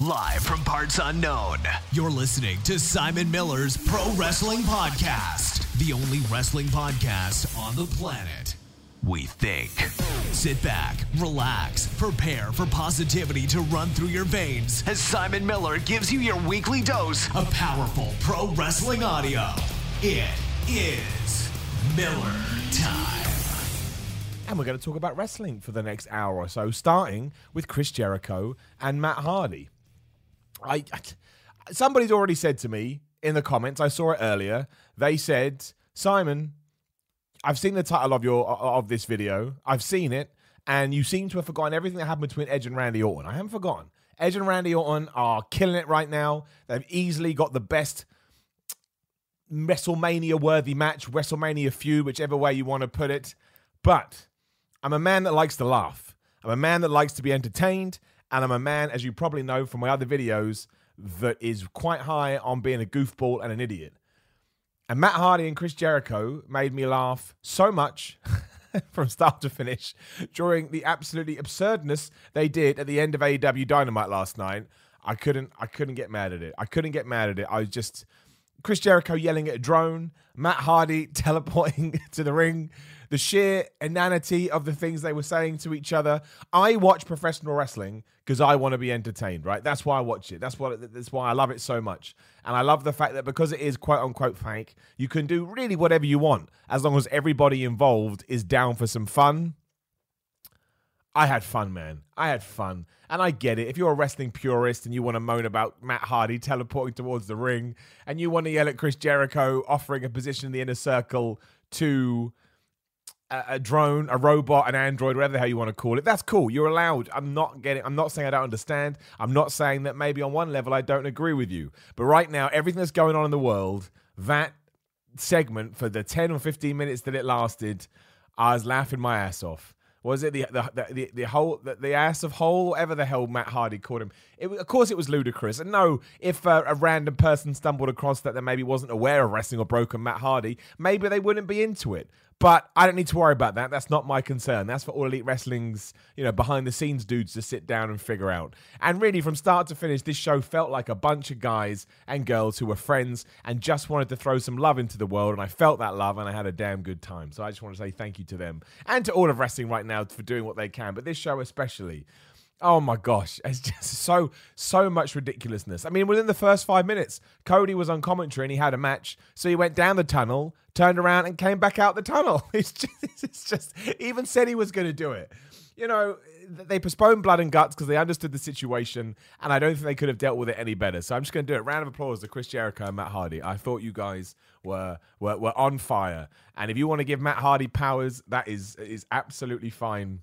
Live from parts unknown, you're listening to Simon Miller's Pro Wrestling Podcast, the only wrestling podcast on the planet. We think. Sit back, relax, prepare for positivity to run through your veins as Simon Miller gives you your weekly dose of powerful pro wrestling audio. It is Miller Time. And we're going to talk about wrestling for the next hour or so, starting with Chris Jericho and Matt Hardy. I, I somebody's already said to me in the comments. I saw it earlier. They said, Simon, I've seen the title of your of this video. I've seen it, and you seem to have forgotten everything that happened between Edge and Randy Orton. I haven't forgotten. Edge and Randy Orton are killing it right now. They've easily got the best WrestleMania worthy match, WrestleMania feud, whichever way you want to put it. But I'm a man that likes to laugh. I'm a man that likes to be entertained. And I'm a man, as you probably know from my other videos, that is quite high on being a goofball and an idiot. And Matt Hardy and Chris Jericho made me laugh so much from start to finish during the absolutely absurdness they did at the end of AEW Dynamite last night. I couldn't I couldn't get mad at it. I couldn't get mad at it. I was just Chris Jericho yelling at a drone, Matt Hardy teleporting to the ring, the sheer inanity of the things they were saying to each other. I watch professional wrestling because I want to be entertained, right? That's why I watch it. That's what that's why I love it so much. And I love the fact that because it is quote unquote fake, you can do really whatever you want as long as everybody involved is down for some fun. I had fun, man. I had fun. And I get it. If you're a wrestling purist and you want to moan about Matt Hardy teleporting towards the ring and you want to yell at Chris Jericho offering a position in the inner circle to a, a drone, a robot, an android, whatever the hell you want to call it, that's cool. You're allowed. I'm not getting I'm not saying I don't understand. I'm not saying that maybe on one level I don't agree with you. But right now, everything that's going on in the world, that segment for the 10 or 15 minutes that it lasted, I was laughing my ass off was it the the the, the whole the, the, ass of hole whatever the hell Matt Hardy called him it, of course it was ludicrous and no if uh, a random person stumbled across that that maybe wasn't aware of wrestling or broken Matt Hardy maybe they wouldn't be into it but I don't need to worry about that. That's not my concern. That's for all elite wrestling's, you know, behind the scenes dudes to sit down and figure out. And really, from start to finish, this show felt like a bunch of guys and girls who were friends and just wanted to throw some love into the world. And I felt that love and I had a damn good time. So I just want to say thank you to them and to all of wrestling right now for doing what they can. But this show especially. Oh my gosh, it's just so so much ridiculousness. I mean, within the first five minutes, Cody was on commentary and he had a match, so he went down the tunnel, turned around, and came back out the tunnel. It's just, it's just even said he was going to do it. You know, they postponed Blood and Guts because they understood the situation, and I don't think they could have dealt with it any better. So I'm just going to do it. Round of applause to Chris Jericho and Matt Hardy. I thought you guys were were, were on fire, and if you want to give Matt Hardy powers, that is is absolutely fine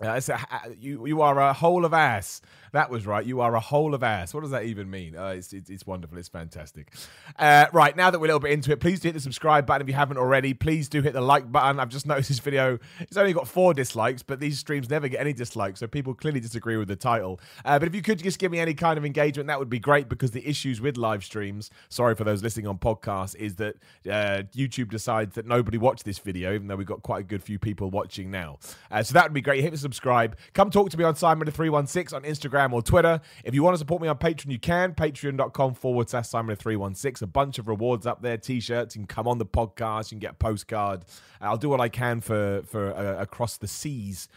uh, a, you you are a hole of ass. That was right. You are a hole of ass. What does that even mean? Uh, it's, it's, it's wonderful. It's fantastic. Uh, right now that we're a little bit into it, please do hit the subscribe button if you haven't already. Please do hit the like button. I've just noticed this video. It's only got four dislikes, but these streams never get any dislikes, so people clearly disagree with the title. Uh, but if you could just give me any kind of engagement, that would be great. Because the issues with live streams, sorry for those listening on podcasts, is that uh, YouTube decides that nobody watched this video, even though we've got quite a good few people watching now. Uh, so that would be great. Hit the subscribe. Come talk to me on Simon316 on Instagram or Twitter. If you want to support me on Patreon, you can. Patreon.com forward slash Simon316. A bunch of rewards up there, t shirts. You can come on the podcast. You can get a postcard. I'll do what I can for, for uh, across the seas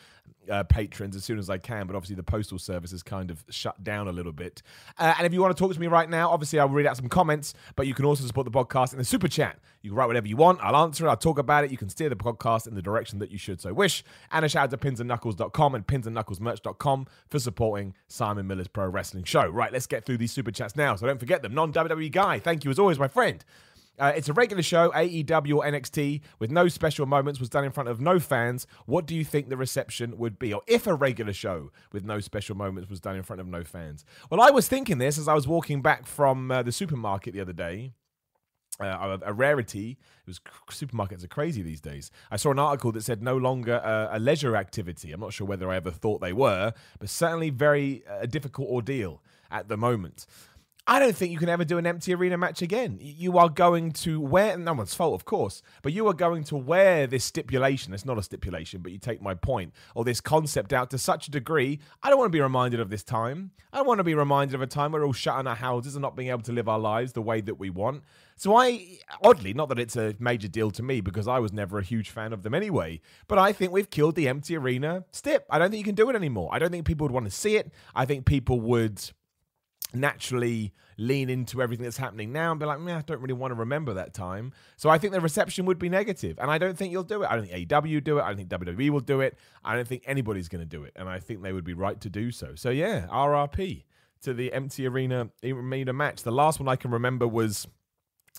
uh, patrons as soon as I can, but obviously the postal service is kind of shut down a little bit. Uh, and if you want to talk to me right now, obviously I'll read out some comments, but you can also support the podcast in the super chat. You can write whatever you want. I'll answer it. I'll talk about it. You can steer the podcast in the direction that you should so wish. And a shout out to pinsandknuckles.com and pinsandknucklesmerch.com for supporting Simon Miller's Pro Wrestling Show. Right, let's get through these super chats now. So don't forget them. Non WWE guy, thank you as always, my friend. Uh, it's a regular show, AEW or NXT, with no special moments, was done in front of no fans. What do you think the reception would be? Or if a regular show with no special moments was done in front of no fans? Well, I was thinking this as I was walking back from uh, the supermarket the other day. Uh, a, a, rarity. It was supermarkets are crazy these days. I saw an article that said no longer uh, a leisure activity. I'm not sure whether I ever thought they were, but certainly very uh, a difficult ordeal at the moment. I don't think you can ever do an empty arena match again. You are going to wear, no one's fault, of course, but you are going to wear this stipulation. It's not a stipulation, but you take my point, or this concept out to such a degree. I don't want to be reminded of this time. I don't want to be reminded of a time where we're all shut in our houses and not being able to live our lives the way that we want. So I, oddly, not that it's a major deal to me because I was never a huge fan of them anyway, but I think we've killed the empty arena stip. I don't think you can do it anymore. I don't think people would want to see it. I think people would naturally lean into everything that's happening now and be like, man, I don't really want to remember that time. So I think the reception would be negative, and I don't think you'll do it. I don't think AEW do it. I don't think WWE will do it. I don't think anybody's going to do it, and I think they would be right to do so. So yeah, RRP to the empty arena arena match. The last one I can remember was.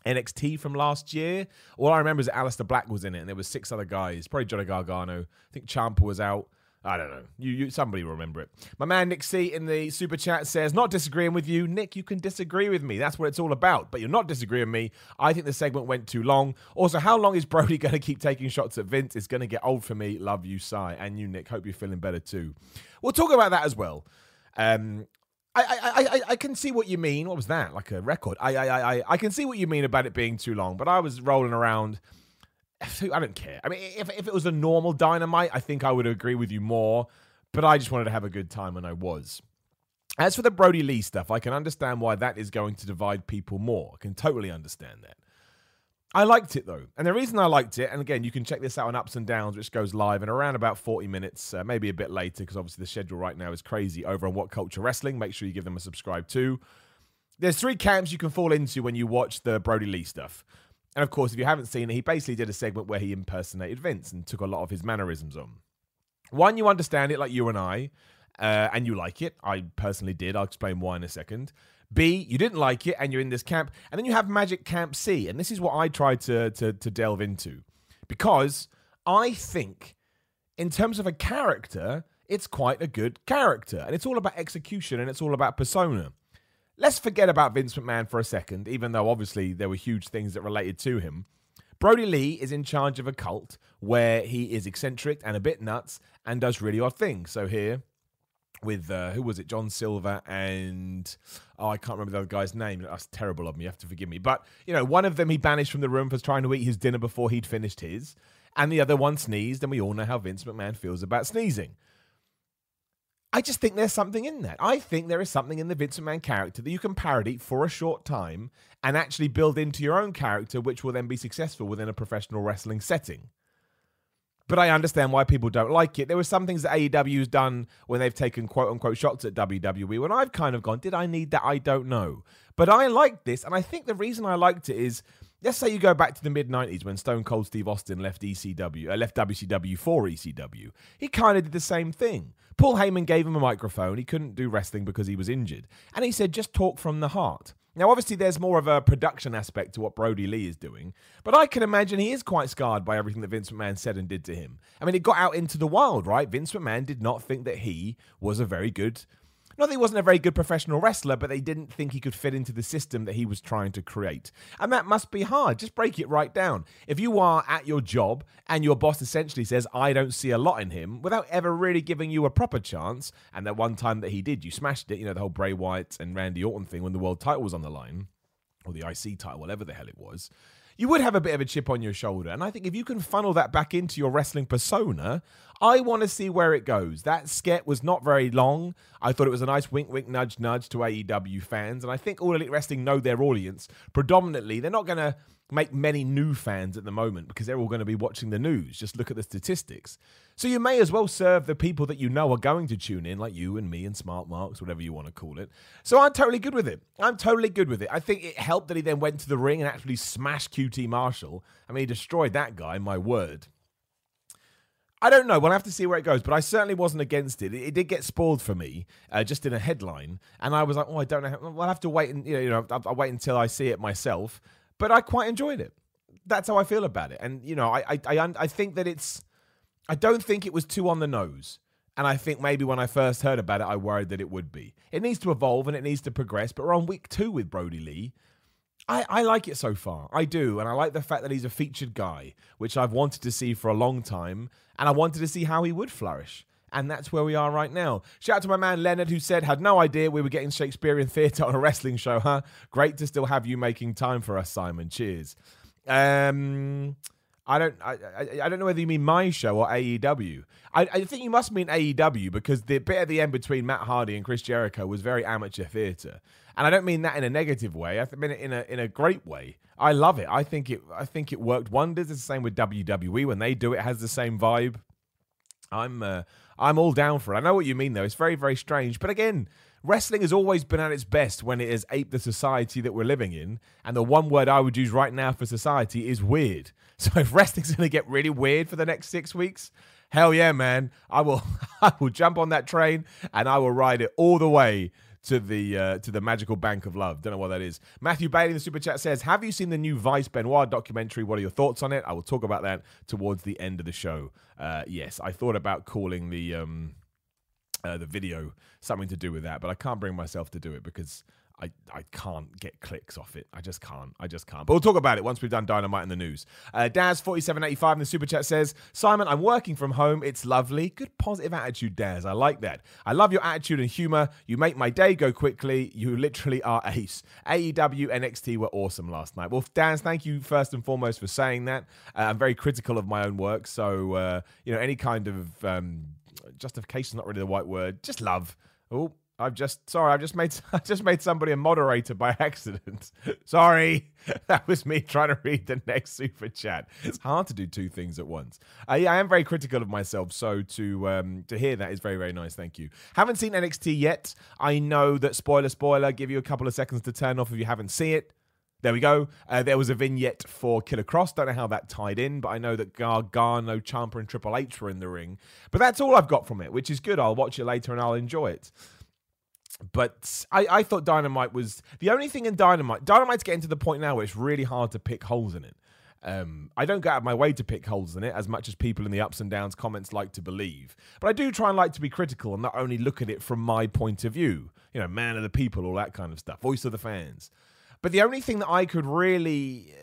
NXT from last year. All I remember is that Aleister Black was in it, and there was six other guys. Probably Johnny Gargano. I think Ciampa was out. I don't know. You, you, somebody remember it. My man Nick C in the super chat says, "Not disagreeing with you, Nick. You can disagree with me. That's what it's all about. But you're not disagreeing with me. I think the segment went too long. Also, how long is Brodie going to keep taking shots at Vince? It's going to get old for me. Love you, Cy, and you, Nick. Hope you're feeling better too. We'll talk about that as well. Um, I, I, I, I can see what you mean. What was that? Like a record? I, I, I, I can see what you mean about it being too long. But I was rolling around." I don't care. I mean, if, if it was a normal dynamite, I think I would agree with you more, but I just wanted to have a good time and I was. As for the Brodie Lee stuff, I can understand why that is going to divide people more. I can totally understand that. I liked it though. And the reason I liked it, and again, you can check this out on Ups and Downs, which goes live in around about 40 minutes, uh, maybe a bit later, because obviously the schedule right now is crazy over on What Culture Wrestling. Make sure you give them a subscribe too. There's three camps you can fall into when you watch the Brodie Lee stuff. And of course, if you haven't seen it, he basically did a segment where he impersonated Vince and took a lot of his mannerisms on. One, you understand it like you and I, uh, and you like it. I personally did. I'll explain why in a second. B, you didn't like it, and you're in this camp. And then you have Magic Camp C, and this is what I tried to, to, to delve into. Because I think, in terms of a character, it's quite a good character. And it's all about execution and it's all about persona. Let's forget about Vince McMahon for a second, even though obviously there were huge things that related to him. Brodie Lee is in charge of a cult where he is eccentric and a bit nuts and does really odd things. So here, with uh, who was it? John Silver and oh, I can't remember the other guy's name. That's terrible of me. You have to forgive me. But you know, one of them he banished from the room for trying to eat his dinner before he'd finished his, and the other one sneezed. And we all know how Vince McMahon feels about sneezing. I just think there's something in that. I think there is something in the Vince McMahon character that you can parody for a short time and actually build into your own character, which will then be successful within a professional wrestling setting. But I understand why people don't like it. There were some things that AEW's done when they've taken quote unquote shots at WWE when I've kind of gone, did I need that? I don't know. But I liked this, and I think the reason I liked it is let's say you go back to the mid 90s when Stone Cold Steve Austin left ECW, uh, left WCW for ECW. He kind of did the same thing. Paul Heyman gave him a microphone. He couldn't do wrestling because he was injured. And he said, just talk from the heart. Now, obviously, there's more of a production aspect to what Brodie Lee is doing, but I can imagine he is quite scarred by everything that Vince McMahon said and did to him. I mean, it got out into the wild, right? Vince McMahon did not think that he was a very good not that he wasn't a very good professional wrestler, but they didn't think he could fit into the system that he was trying to create. And that must be hard. Just break it right down. If you are at your job and your boss essentially says, I don't see a lot in him, without ever really giving you a proper chance, and that one time that he did, you smashed it, you know, the whole Bray Wyatt and Randy Orton thing when the world title was on the line, or the IC title, whatever the hell it was you would have a bit of a chip on your shoulder. And I think if you can funnel that back into your wrestling persona, I want to see where it goes. That skit was not very long. I thought it was a nice wink, wink, nudge, nudge to AEW fans. And I think All Elite Wrestling know their audience. Predominantly, they're not going to make many new fans at the moment because they're all going to be watching the news. Just look at the statistics. So you may as well serve the people that you know are going to tune in, like you and me and Smart Marks, whatever you want to call it. So I'm totally good with it. I'm totally good with it. I think it helped that he then went to the ring and actually smashed QT Marshall. I mean, he destroyed that guy, my word. I don't know. We'll have to see where it goes, but I certainly wasn't against it. It, it did get spoiled for me, uh, just in a headline, and I was like, "Oh, I don't know. How, I'll have to wait and you know, I'll, I'll wait until I see it myself." but I quite enjoyed it. That's how I feel about it. And you know, I I I, I think that it's I don't think it was too on the nose. And I think maybe when I first heard about it, I worried that it would be. It needs to evolve and it needs to progress, but we're on week two with Brodie Lee. I, I like it so far. I do. And I like the fact that he's a featured guy, which I've wanted to see for a long time. And I wanted to see how he would flourish. And that's where we are right now. Shout out to my man Leonard, who said, had no idea we were getting Shakespearean theatre on a wrestling show, huh? Great to still have you making time for us, Simon. Cheers. Um, I don't. I, I, I don't know whether you mean my show or AEW. I, I think you must mean AEW because the bit at the end between Matt Hardy and Chris Jericho was very amateur theatre, and I don't mean that in a negative way. I mean it in a in a great way. I love it. I think it. I think it worked wonders. It's the same with WWE when they do it. it has the same vibe. I'm uh, I'm all down for it. I know what you mean though. It's very very strange, but again, wrestling has always been at its best when it has aped the society that we're living in. And the one word I would use right now for society is weird. So if wrestling's going to get really weird for the next six weeks, hell yeah, man! I will, I will jump on that train and I will ride it all the way to the uh, to the magical bank of love. Don't know what that is. Matthew Bailey in the super chat says, "Have you seen the new Vice Benoit documentary? What are your thoughts on it?" I will talk about that towards the end of the show. Uh, yes, I thought about calling the um, uh, the video something to do with that, but I can't bring myself to do it because I, I can't get clicks off it. I just can't. I just can't. But we'll talk about it once we've done Dynamite in the news. Uh, Daz4785 in the super chat says, Simon, I'm working from home. It's lovely. Good positive attitude, Daz. I like that. I love your attitude and humor. You make my day go quickly. You literally are ace. AEW NXT were awesome last night. Well, Daz, thank you first and foremost for saying that. Uh, I'm very critical of my own work. So, uh, you know, any kind of um, justification is not really the right word. Just love. Oh, I've just sorry, I've just made I just made somebody a moderator by accident. sorry. That was me trying to read the next super chat. It's hard to do two things at once. Uh, yeah, I am very critical of myself, so to um, to hear that is very very nice. Thank you. Haven't seen NXT yet. I know that spoiler spoiler. Give you a couple of seconds to turn off if you haven't seen it. There we go. Uh, there was a vignette for Killer Kross. Don't know how that tied in, but I know that Gargano, Ciampa, and Triple H were in the ring. But that's all I've got from it, which is good. I'll watch it later and I'll enjoy it but I, I thought Dynamite was the only thing in Dynamite. Dynamite's getting to the point now where it's really hard to pick holes in it. Um, I don't go out of my way to pick holes in it as much as people in the ups and downs comments like to believe. But I do try and like to be critical and not only look at it from my point of view. You know, man of the people, all that kind of stuff, voice of the fans. But the only thing that I could really,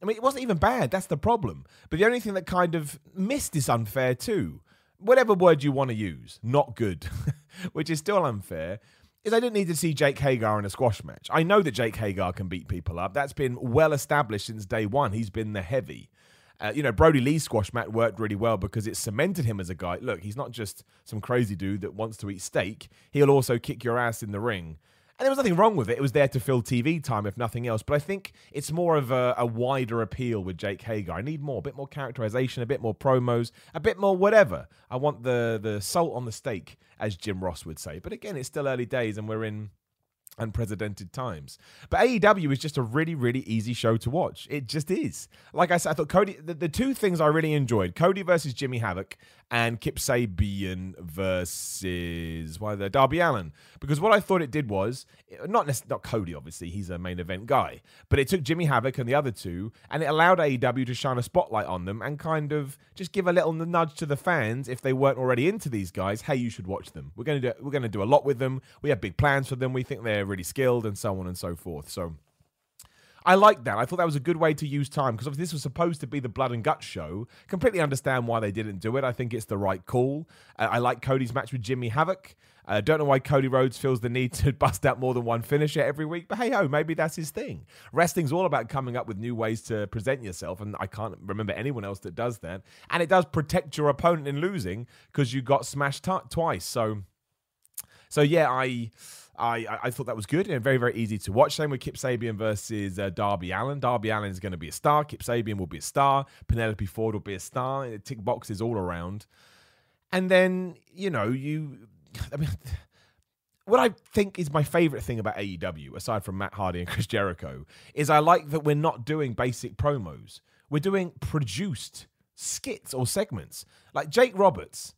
I mean, it wasn't even bad. That's the problem. But the only thing that kind of missed is unfair too. Whatever word you want to use, not good, which is still unfair is I didn't need to see Jake Hager in a squash match. I know that Jake Hager can beat people up. That's been well established since day one. He's been the heavy. Uh, you know, Brodie Lee's squash match worked really well because it cemented him as a guy. Look, he's not just some crazy dude that wants to eat steak. He'll also kick your ass in the ring. And there was nothing wrong with it. It was there to fill TV time, if nothing else. But I think it's more of a, a, wider appeal with Jake Hager. I need more, a bit more characterization, a bit more promos, a bit more whatever. I want the the salt on the steak, as Jim Ross would say. But again, it's still early days, and we're in unprecedented times. But AEW is just a really, really easy show to watch. It just is. Like I said, I thought Cody, the, the two things I really enjoyed Cody versus Jimmy Havoc and Kip Sabian versus why the Darby Allin. Because what I thought it did was not not Cody, obviously, he's a main event guy, but it took Jimmy Havoc and the other two, and it allowed AEW to shine a spotlight on them and kind of just give a little nudge to the fans if they weren't already into these guys. Hey, you should watch them. We're going to do we're going to do a lot with them. We have big plans for them. We think they're really skilled and so on and so forth. So. I like that. I thought that was a good way to use time because obviously this was supposed to be the blood and guts show. Completely understand why they didn't do it. I think it's the right call. Uh, I like Cody's match with Jimmy Havoc. Uh, don't know why Cody Rhodes feels the need to bust out more than one finisher every week, but hey ho, maybe that's his thing. Wrestling's all about coming up with new ways to present yourself, and I can't remember anyone else that does that. And it does protect your opponent in losing because you got smashed t- twice. So, so yeah, I. I, I thought that was good and very, very easy to watch. Same with Kip Sabian versus uh, Darby Allin. Darby Allin is going to be a star. Kip Sabian will be a star. Penelope Ford will be a star. Tick boxes all around. And then, you know, you. I mean, what I think is my favorite thing about AEW, aside from Matt Hardy and Chris Jericho, is I like that we're not doing basic promos. We're doing produced skits or segments. Like Jake Roberts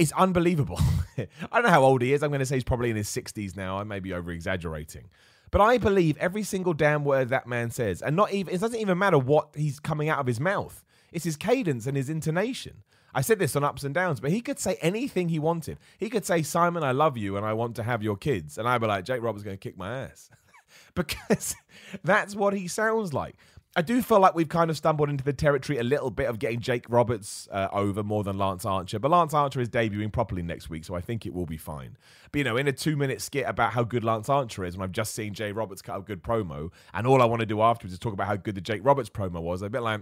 is unbelievable. I don't know how old he is. I'm going to say he's probably in his 60s now. I may be over exaggerating. But I believe every single damn word that man says. And not even it doesn't even matter what he's coming out of his mouth. It's his cadence and his intonation. I said this on ups and downs, but he could say anything he wanted. He could say, Simon, I love you and I want to have your kids. And I'd be like, Jake Roberts going to kick my ass. because that's what he sounds like. I do feel like we've kind of stumbled into the territory a little bit of getting Jake Roberts uh, over more than Lance Archer. But Lance Archer is debuting properly next week, so I think it will be fine. But, you know, in a two minute skit about how good Lance Archer is, when I've just seen Jay Roberts cut a good promo, and all I want to do afterwards is talk about how good the Jake Roberts promo was, I'm a bit like,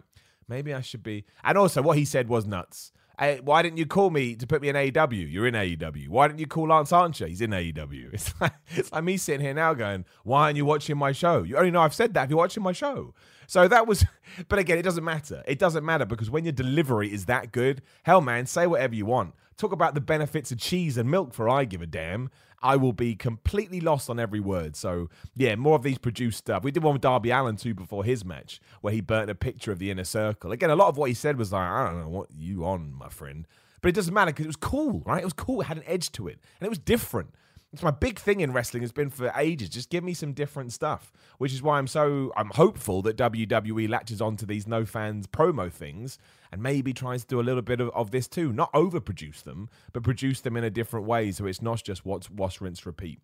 maybe I should be. And also, what he said was nuts. Hey, why didn't you call me to put me in AEW? You're in AEW. Why didn't you call Lance Archer? He's in AEW. It's like, it's like me sitting here now going, why aren't you watching my show? You only know I've said that if you're watching my show. So that was, but again, it doesn't matter. It doesn't matter because when your delivery is that good, hell, man, say whatever you want. Talk about the benefits of cheese and milk for I give a damn. I will be completely lost on every word. So, yeah, more of these produced stuff. We did one with Darby Allin too before his match, where he burnt a picture of the inner circle. Again, a lot of what he said was like, I don't know what you on, my friend. But it doesn't matter because it was cool, right? It was cool. It had an edge to it, and it was different. It's my big thing in wrestling has been for ages. Just give me some different stuff, which is why I'm so I'm hopeful that WWE latches onto these no fans promo things and maybe tries to do a little bit of, of this too. Not overproduce them, but produce them in a different way so it's not just what's wash, rinse, repeat.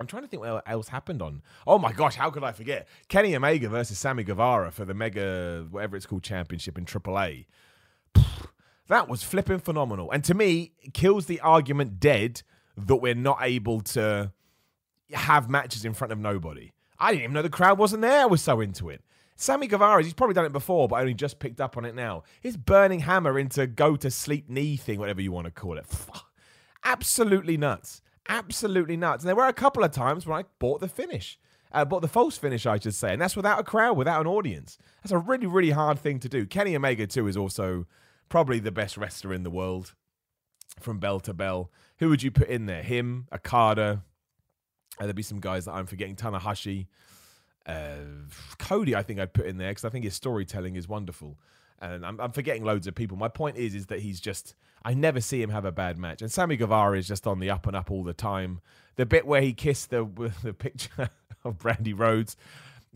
I'm trying to think what else happened on. Oh my gosh, how could I forget? Kenny Omega versus Sammy Guevara for the Mega, whatever it's called, championship in AAA. That was flipping phenomenal. And to me, kills the argument dead that we're not able to have matches in front of nobody. I didn't even know the crowd wasn't there. I was so into it. Sammy Guevara, he's probably done it before, but I only just picked up on it now. His burning hammer into go to sleep knee thing, whatever you want to call it. Absolutely nuts. Absolutely nuts. And there were a couple of times when I bought the finish. Uh, bought the false finish, I should say. And that's without a crowd, without an audience. That's a really, really hard thing to do. Kenny Omega, too, is also probably the best wrestler in the world from bell to bell. Who would you put in there? Him, Okada. Uh, there'd be some guys that I'm forgetting. Tanahashi. Uh, Cody, I think I'd put in there because I think his storytelling is wonderful. And I'm, I'm, forgetting loads of people. My point is, is that he's just, I never see him have a bad match. And Sammy Guevara is just on the up and up all the time. The bit where he kissed the, the picture of Brandi Rhodes,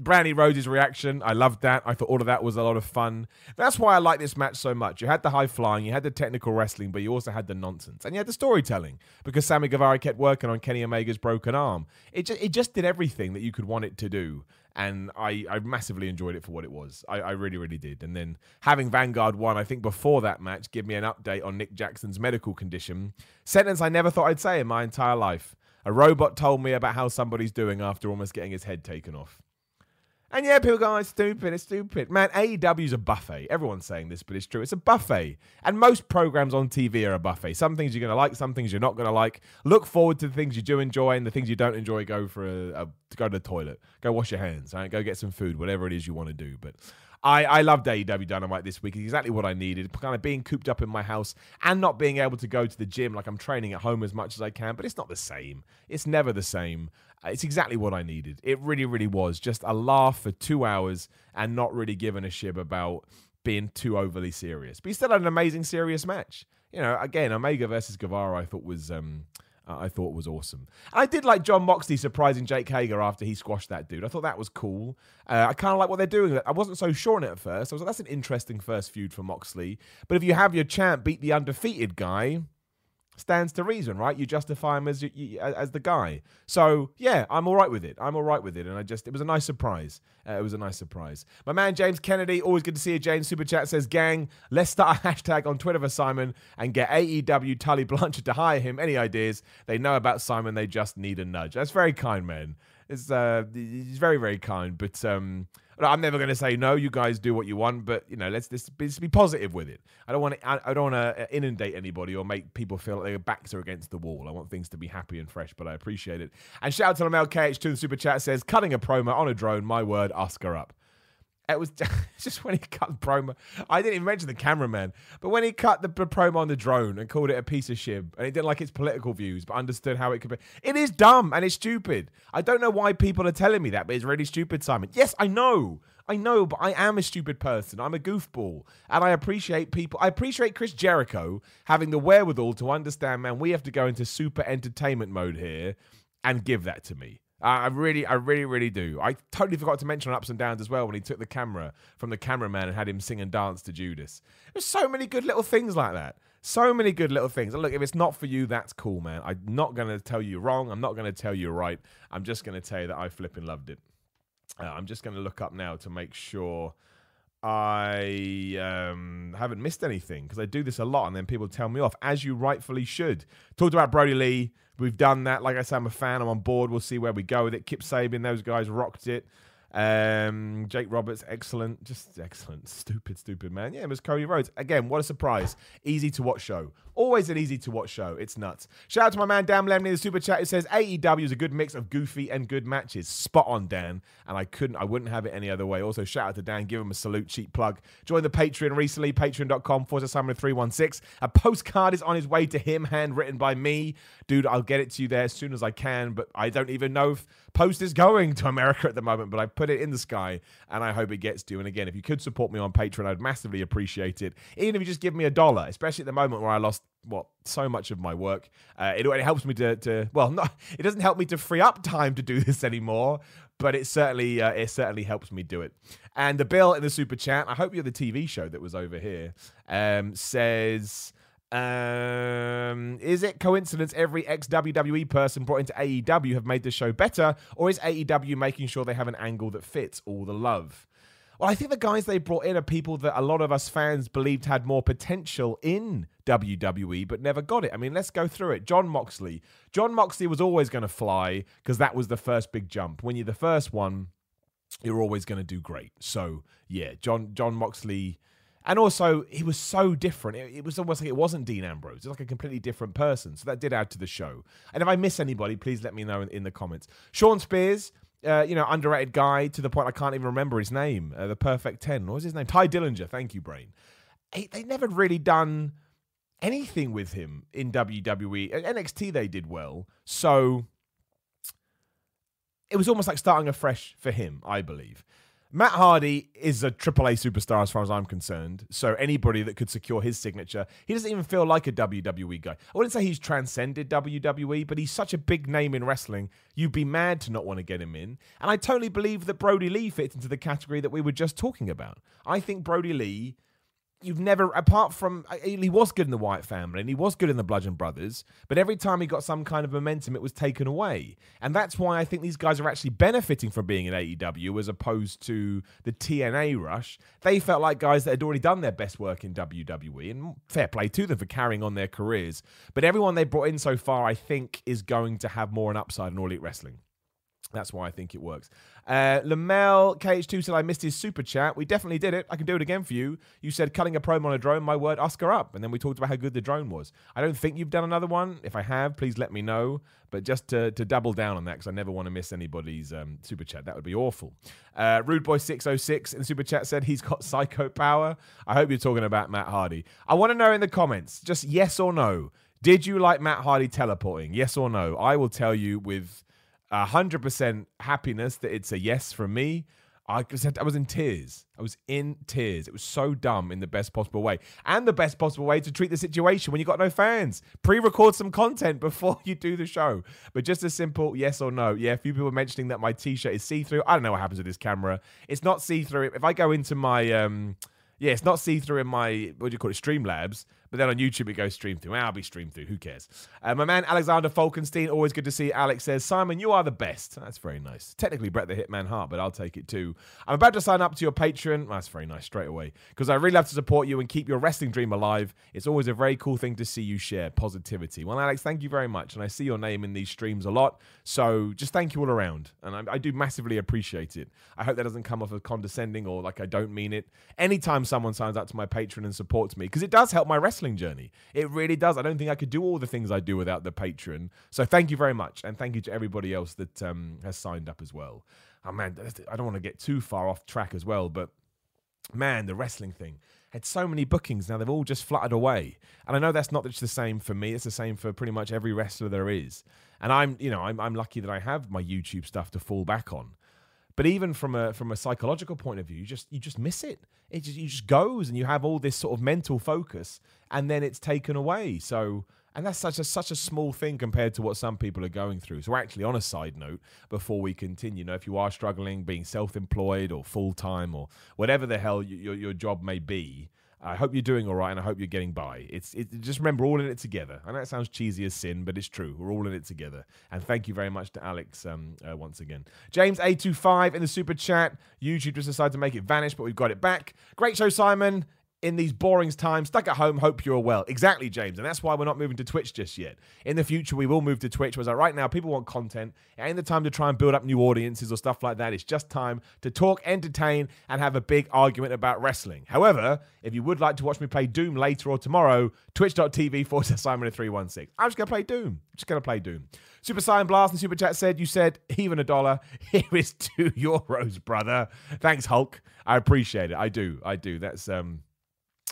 Brandi Rhodes' reaction, I loved that. I thought all of that was a lot of fun. That's why I like this match so much. You had the high flying, you had the technical wrestling, but you also had the nonsense. And you had the storytelling because Sammy Guevara kept working on Kenny Omega's broken arm. It just, it just did everything that you could want it to do. And I, I massively enjoyed it for what it was. I, I really, really did. And then having Vanguard won, I think before that match, give me an update on Nick Jackson's medical condition. Sentence I never thought I'd say in my entire life. A robot told me about how somebody's doing after almost getting his head taken off. And yeah, people go, oh, it's stupid, it's stupid. Man, AEW's a buffet. Everyone's saying this, but it's true. It's a buffet. And most programs on TV are a buffet. Some things you're going to like, some things you're not going to like. Look forward to the things you do enjoy, and the things you don't enjoy, go for a, a go to the toilet. Go wash your hands, right? Go get some food, whatever it is you want to do. But I, I loved AEW Dynamite this week. It's exactly what I needed. Kind of being cooped up in my house and not being able to go to the gym like I'm training at home as much as I can. But it's not the same. It's never the same. It's exactly what I needed. It really, really was. Just a laugh for two hours and not really giving a shit about being too overly serious. But he still had an amazing serious match. You know, again, Omega versus Guevara, I thought was um, I thought was awesome. And I did like Jon Moxley surprising Jake Hager after he squashed that dude. I thought that was cool. Uh, I kind of like what they're doing. I wasn't so sure on it at first. I was like, that's an interesting first feud for Moxley. But if you have your champ beat the undefeated guy, stands to reason, right? You justify him as you, as the guy. So yeah, I'm all right with it. I'm all right with it, and I just it was a nice surprise. Uh, it was a nice surprise. My man James Kennedy, always good to see you. James Super Chat says, "Gang, let's start a hashtag on Twitter for Simon and get AEW Tully Blanchard to hire him. Any ideas? They know about Simon. They just need a nudge. That's very kind, man. It's uh, he's very very kind, but um." I'm never going to say no. You guys do what you want, but you know, let's, let's, let's be positive with it. I don't want to. I don't want to uh, inundate anybody or make people feel like their backs are against the wall. I want things to be happy and fresh, but I appreciate it. And shout out to MLKH2 the super chat says, "Cutting a promo on a drone. My word, Oscar up." It was just when he cut the promo. I didn't even mention the cameraman, but when he cut the, promo on the drone and called it a piece of shit, and he didn't like its political views, but understood how it could be. It is dumb and it's stupid. I don't know why people are telling me that, but it's really stupid, Simon. Yes, I know. I know, but I am a stupid person. I'm a goofball. And I appreciate people. I appreciate Chris Jericho having the wherewithal to understand, man, we have to go into super entertainment mode here and give that to me. I really, I really, really do. I totally forgot to mention ups and downs as well when he took the camera from the cameraman and had him sing and dance to Judas. There's so many good little things like that. So many good little things. And look, if it's not for you, that's cool, man. I'm not going to tell you wrong. I'm not going to tell you right. I'm just going to tell you that I flipping loved it. Uh, I'm just going to look up now to make sure I um, haven't missed anything because I do this a lot and then people tell me off, as you rightfully should. Talked about Brodie Lee. We've done that. Like I said, I'm a fan. I'm on board. We'll see where we go with it. Kip Sabian, those guys rocked it. Um, Jake Roberts, excellent, just excellent. Stupid, stupid man. Yeah, it was Cody Rhodes. Again, what a surprise. Easy to watch show. Always an easy to watch show. It's nuts. Shout out to my man Dan Lemney, in the super chat. It says AEW is a good mix of goofy and good matches. Spot on, Dan. And I couldn't, I wouldn't have it any other way. Also, shout out to Dan. Give him a salute, cheap plug. Join the Patreon recently, patreon.com forward slash 316. A postcard is on his way to him, handwritten by me. Dude, I'll get it to you there as soon as I can, but I don't even know if post is going to America at the moment, but I put it in the sky and I hope it gets to you. And again, if you could support me on Patreon, I'd massively appreciate it. Even if you just give me a dollar, especially at the moment where I lost what so much of my work. Uh, it, it helps me to, to well, not it doesn't help me to free up time to do this anymore, but it certainly uh, it certainly helps me do it. And the bill in the super chat, I hope you're the TV show that was over here, um, says. Um, is it coincidence every ex WWE person brought into AEW have made the show better, or is AEW making sure they have an angle that fits all the love? I think the guys they brought in are people that a lot of us fans believed had more potential in WWE, but never got it. I mean, let's go through it. Jon Moxley. Jon Moxley was always going to fly because that was the first big jump. When you're the first one, you're always going to do great. So, yeah, John Jon Moxley and also, he was so different. It, it, was almost like it wasn't Dean Ambrose. It was like a completely different person. So that did add to the show. And if I miss anybody, please let me know in, in the comments. Shawn Spears, uh, you know, underrated guy to the point I can't even remember his name. Uh, the Perfect 10. What was his name? Tye Dillinger. Thank you, Brain. He, they never really done anything with him in WWE. At NXT, they did well. So it was almost like starting afresh for him, I believe. Matt Hardy is a AAA superstar as far as I'm concerned. So anybody that could secure his signature, he doesn't even feel like a WWE guy. I wouldn't say he's transcended WWE, but he's such a big name in wrestling. You'd be mad to not want to get him in. And I totally believe that Brodie Lee fits into the category that we were just talking about. I think Brodie Lee you've never, apart from, he was good in the Wyatt family and he was good in the Bludgeon Brothers, but every time he got some kind of momentum, it was taken away. And that's why I think these guys are actually benefiting from being in AEW as opposed to the TNA rush. They felt like guys that had already done their best work in WWE, and fair play to them for carrying on their careers. But everyone they brought in so far, I think, is going to have more an upside in All Elite Wrestling. That's why I think it works. Uh, Lamel KH2 said I missed his super chat. We definitely did it. I can do it again for you. You said cutting a promo on a drone. My word, Oscar up. And then we talked about how good the drone was. I don't think you've done another one. If I have, please let me know. But just to, to double down on that, because I never want to miss anybody's um, super chat. That would be awful. Uh, Rude Boy 606 in super chat said he's got psycho power. I hope you're talking about Matt Hardy. I want to know in the comments, just yes or no. Did you like Matt Hardy teleporting? Yes or no? I will tell you with 100% happiness that it's a yes from me. I said I was in tears. I was in tears. It was so dumb in the best possible way. And the best possible way to treat the situation when you got no fans. Pre-record some content before you do the show. But just a simple yes or no. Yeah, a few people mentioning that my t-shirt is see-through. I don't know what happens with this camera. It's not see-through. If I go into my um yeah, it's not see-through in my what do you call it, Streamlabs. But then on YouTube, it goes stream through. I'll be streamed through. Who cares? Uh, my man Alexander Falkenstein, always good to see. Alex says, Simon, you are the best. That's very nice. Technically, Brett the Hitman Hart, but I'll take it too. I'm about to sign up to your Patreon. That's very nice straight away because I really love to support you and keep your wrestling dream alive. It's always a very cool thing to see you share positivity. Well, Alex, thank you very much. And I see your name in these streams a lot. So just thank you all around. And I, I do massively appreciate it. I hope that doesn't come off as condescending or like I don't mean it. Anytime someone signs up to my Patreon and supports me, because it does help my wrestling journey. It it really does. I don't think I could do all the things I do without the patron. So thank you very much. And thank you to everybody else that um, has signed up as well. Oh, man, I don't want to get too far off track as well, but man, the wrestling thing had so many bookings now they've all just fluttered away and i know that's not just the same for me it's the same for pretty much every wrestler there is and i'm you know i'm, I'm lucky that i have my youtube stuff to fall back on but even from a from a psychological point of view, you just you just miss it. It just you just goes, and you have all this sort of mental focus, and then it's taken away. So, and that's such a such a small thing compared to what some people are going through. So, actually, on a side note, before we continue, you know, if you are struggling, being self-employed or full time or whatever the hell your your job may be, I hope you're doing all right, and I hope you're getting by. It's it, just remember all in it together. I know it sounds cheesy as sin, but it's true. We're all in it together. And thank you very much to Alex um, uh, once again. James A 25 in the super chat. YouTube just decided to make it vanish, but we've got it back. Great show, Simon in these boring times, stuck at home, hope you're well. Exactly, James. And that's why we're not moving to Twitch just yet. In the future, we will move to Twitch. Like right now, people want content. It ain't the time to try and build up new audiences or stuff like that. It's just time to talk, entertain, and have a big argument about wrestling. However, if you would like to watch me play Doom later or tomorrow, twitch.tv forward slash Simon316. I'm just going to play Doom. I'm just going to play Doom. Super Saiyan Blast and Super Chat said, You said even a dollar. Here is two euros, brother. Thanks, Hulk. I appreciate it. I do. I do. That's um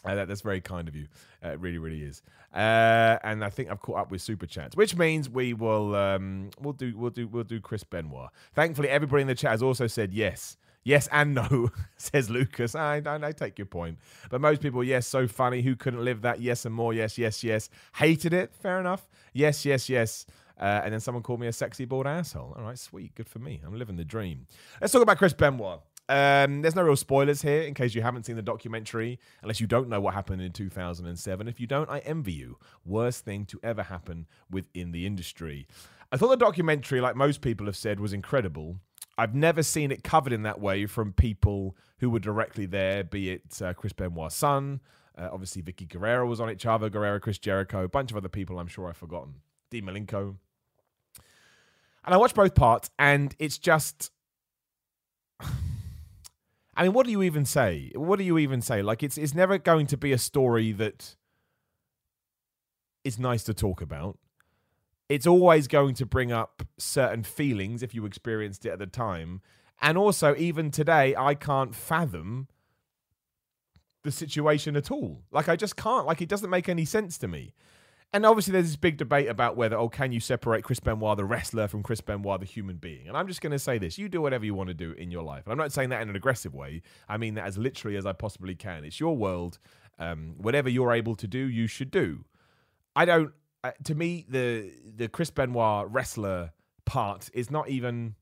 uh, that, that's very kind of you. Uh, it really, really is. Uh, and I think I've caught up with super chats, which means we will um, we'll do we'll do we'll do Chris Benoit. Thankfully, everybody in the chat has also said yes. Yes and no, says Lucas. I, I, I take your point. But most people, yes, so funny. Who couldn't live that? Yes and more. Yes, yes, yes. Hated it. Fair enough. Yes, yes, yes. Uh, and then someone called me a sexy bald asshole. All right, sweet. Good for me. I'm living the dream. Let's talk about Chris Benoit. Um, there's no real spoilers here in case you haven't seen the documentary, unless you don't know what happened in 2007. If you don't, I envy you. Worst thing to ever happen within the industry. I thought the documentary, like most people have said, was incredible. I've never seen it covered in that way from people who were directly there, be it uh, Chris Benoit's son, uh, obviously Vickie Guerrero was on it, Chavo Guerrero, Chris Jericho, a bunch of other people I'm sure I've forgotten, Dean Malenko. And I watched both parts, and it's just. I mean, what do you even say? What do you even say? Like, it's it's never going to be a story that is nice to talk about. It's always going to bring up certain feelings if you experienced it at the time, and also even today, I can't fathom the situation at all. Like, I just can't. Like, it doesn't make any sense to me. And obviously, there's this big debate about whether, oh, can you separate Chris Benoit, the wrestler, from Chris Benoit, the human being? And I'm just going to say this you do whatever you want to do in your life. And I'm not saying that in an aggressive way. I mean that as literally as I possibly can. It's your world. Um, whatever you're able to do, you should do. I don't, uh, to me, the, the Chris Benoit wrestler part is not even,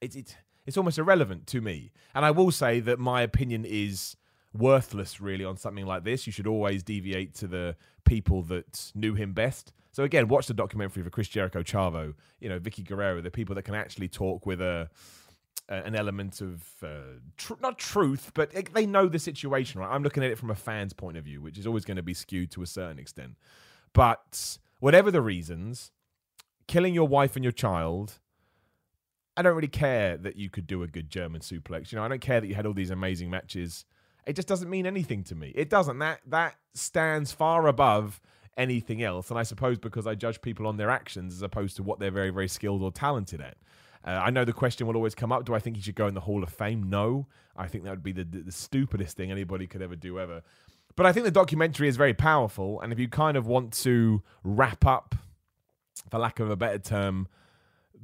it's, it's, it's almost irrelevant to me. And I will say that my opinion is worthless really on something like this. You should always deviate to the people that knew him best. So again, watch the documentary for Chris Jericho, Chavo, you know, Vickie Guerrero, the people that can actually talk with a an element of uh, tr- not truth, but it, they know the situation, right? I'm looking at it from a fan's point of view, which is always going to be skewed to a certain extent. But whatever the reasons, killing your wife and your child, I don't really care that you could do a good German suplex. You know, I don't care that you had all these amazing matches it just doesn't mean anything to me. It doesn't. That that stands far above anything else. And I suppose because I judge people on their actions as opposed to what they're very, very skilled or talented at. Uh, I know the question will always come up: Do I think he should go in the Hall of Fame? No, I think that would be the, the, the stupidest thing anybody could ever do ever. But I think the documentary is very powerful, and if you kind of want to wrap up, for lack of a better term,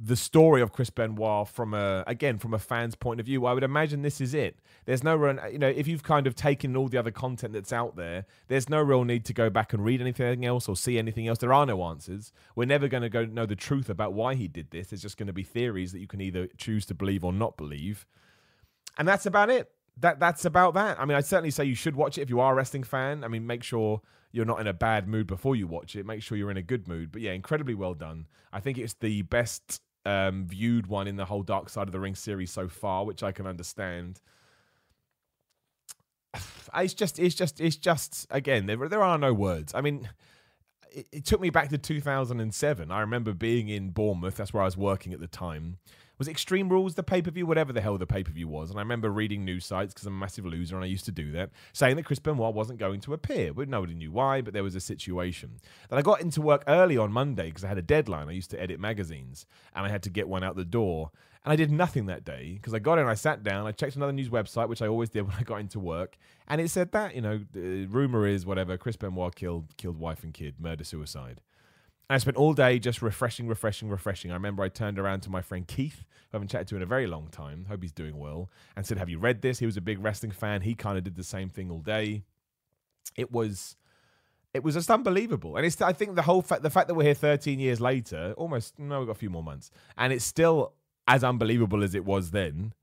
the story of Chris Benoit from a again from a fan's point of view, I would imagine this is it. There's no real, you know, if you've kind of taken all the other content that's out there, there's no real need to go back and read anything else or see anything else. There are no answers. We're never going to go know the truth about why he did this. There's just going to be theories that you can either choose to believe or not believe, and that's about it. That that's about that. I mean, I'd certainly say you should watch it if you are a wrestling fan. I mean, make sure you're not in a bad mood before you watch it. Make sure you're in a good mood. But yeah, incredibly well done. I think it's the best um, viewed one in the whole Dark Side of the Ring series so far, which I can understand. It's just, it's just, it's just. Again, there there are no words. I mean, it, it took me back to 2007. I remember being in Bournemouth. That's where I was working at the time was Extreme Rules the pay per view, whatever the hell the pay per view was. And I remember reading news sites because I'm a massive loser and I used to do that, saying that Chris Benoit wasn't going to appear. But nobody knew why, but there was a situation. Then I got into work early on Monday because I had a deadline. I used to edit magazines and I had to get one out the door. And I did nothing that day because I got in, I sat down, I checked another news website, which I always did when I got into work, and it said that you know, the rumor is whatever Chris Benoit killed killed wife and kid, murder suicide. I spent all day just refreshing, refreshing, refreshing. I remember I turned around to my friend Keith, who I haven't chatted to in a very long time. Hope he's doing well. And said, Have you read this? He was a big wrestling fan. He kind of did the same thing all day. It was. It was just unbelievable, and it's. I think the whole fact, the fact that we're here 13 years later, almost no, we've got a few more months, and it's still as unbelievable as it was then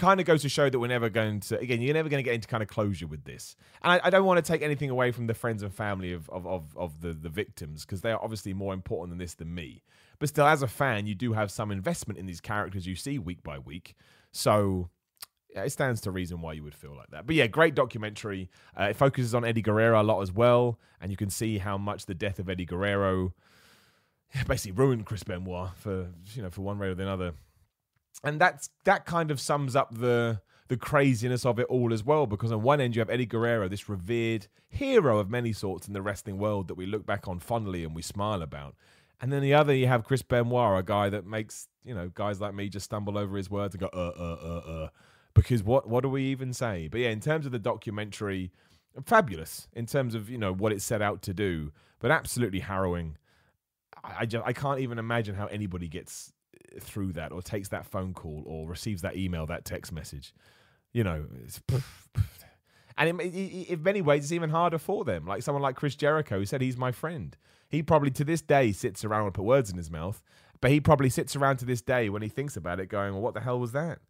kind of goes to show that we're never going to again you're never going to get into kind of closure with this and i, I don't want to take anything away from the friends and family of of, of, of the, the victims because they are obviously more important than this than me but still as a fan you do have some investment in these characters you see week by week so yeah, it stands to reason why you would feel like that. But yeah, great documentary. Uh, it focuses on Eddie Guerrero a lot as well, and you can see how much the death of Eddie Guerrero basically ruined Chris Benoit for you know for one way or the other. And that's that kind of sums up the the craziness of it all as well, because on one end you have Eddie Guerrero, this revered hero of many sorts in the wrestling world that we look back on fondly and we smile about. And then the other, you have Chris Benoit, a guy that makes you know guys like me just stumble over his words and go uh uh uh uh because what what do we even say? But yeah, in terms of the documentary, fabulous in terms of you know what it set out to do, but absolutely harrowing. I, I just I can't even imagine how anybody gets through that or takes that phone call or receives that email, that text message. You know, and in, in many ways, it's even harder for them. Like someone like Chris Jericho, who said he's my friend. He probably to this day sits around and put words in his mouth, but he probably sits around to this day when he thinks about it, going, "Well, what the hell was that?"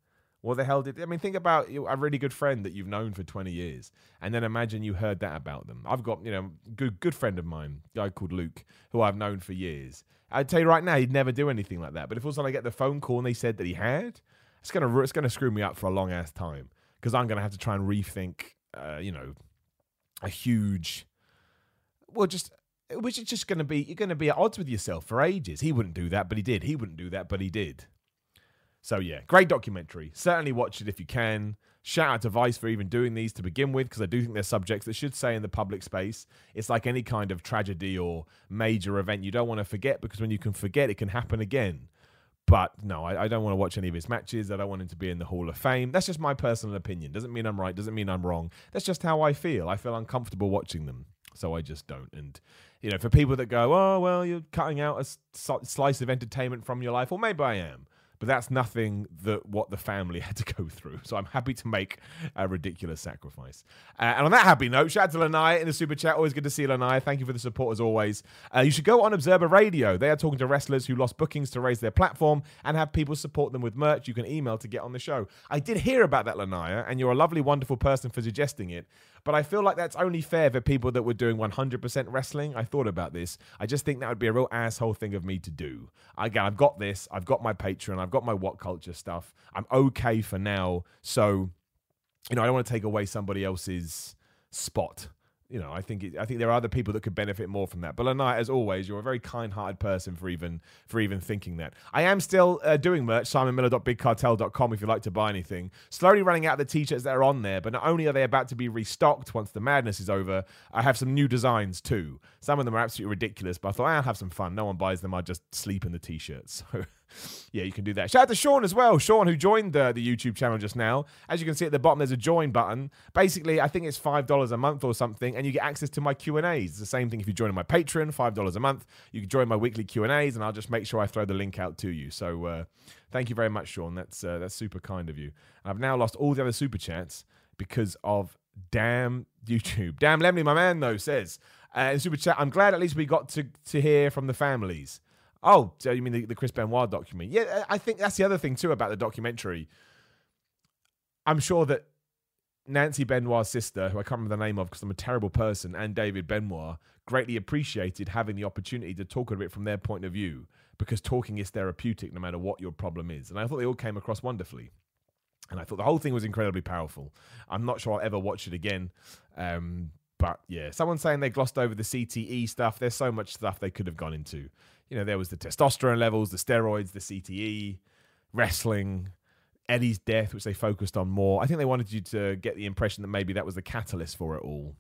What the hell did I mean? Think about a really good friend that you've known for 20 years, and then imagine you heard that about them. I've got you know good good friend of mine, guy called Luke, who I've known for years. I'd tell you right now, he'd never do anything like that. But if all of a sudden I get the phone call and they said that he had, it's gonna it's gonna screw me up for a long ass time because I'm gonna have to try and rethink, uh, you know, a huge, well, just which is just gonna be you're gonna be at odds with yourself for ages. He wouldn't do that, but he did. He wouldn't do that, but he did. So yeah, great documentary. Certainly watch it if you can. Shout out to Vice for even doing these to begin with, because I do think they're subjects that should stay in the public space. It's like any kind of tragedy or major event you don't want to forget, because when you can forget, it can happen again. But no, I, I don't want to watch any of his matches. I don't want him to be in the Hall of Fame. That's just my personal opinion. Doesn't mean I'm right. Doesn't mean I'm wrong. That's just how I feel. I feel uncomfortable watching them, so I just don't. And you know, for people that go, "Oh, well, you're cutting out a slice of entertainment from your life," well, maybe I am but that's nothing that what the family had to go through. So I'm happy to make a ridiculous sacrifice. Uh, and on that happy note, shout out to Lanai in the super chat. Always good to see Lanai. Thank you for the support as always. Uh, you should go on Observer Radio. They are talking to wrestlers who lost bookings to raise their platform and have people support them with merch. You can email to get on the show. I did hear about that, Lanaya, and you're a lovely, wonderful person for suggesting it. But I feel like that's only fair for people that were doing 100% wrestling. I thought about this. I just think that would be a real asshole thing of me to do. Again, I've got this. I've got my Patreon. I've got my What Culture stuff. I'm okay for now. So, you know, I don't want to take away somebody else's spot you know, I think it, I think there are other people that could benefit more from that. But Lanai, as always, you're a very kind-hearted person for even for even thinking that. I am still uh, doing merch. SimonMiller.BigCartel.com if you'd like to buy anything. Slowly running out of the t-shirts that are on there, but not only are they about to be restocked once the madness is over, I have some new designs too. Some of them are absolutely ridiculous, but I thought I'll have some fun. No one buys them. I just sleep in the t-shirts. So yeah, you can do that. Shout out to Sean as well. Sean, who joined the, the YouTube channel just now. As you can see at the bottom, there's a join button. Basically, I think it's $5 a month or something, and you get access to my Q&As. It's the same thing if you join my Patreon, $5 a month. You can join my weekly Q&As, and I'll just make sure I throw the link out to you. So uh, thank you very much, Sean. That's, uh, that's super kind of you. I've now lost all the other super chats because of damn YouTube. Damn Lemley, my man, though, says uh, in super chat, I'm glad at least we got to, to hear from the families. Oh, so you mean the, the Chris Benoit documentary? Yeah, I think that's the other thing too about the documentary. I'm sure that Nancy Benoit's sister, who I can't remember the name of because I'm a terrible person, and David Benoit greatly appreciated having the opportunity to talk a bit from their point of view because talking is therapeutic no matter what your problem is. And I thought they all came across wonderfully. And I thought the whole thing was incredibly powerful. I'm not sure I'll ever watch it again. Um, but yeah, someone saying they glossed over the CTE stuff. There's so much stuff they could have gone into you know, there was the testosterone levels, the steroids, the CTE, wrestling, Eddie's death, which they focused on more. I think they wanted you to get the impression that maybe that was the catalyst for it all.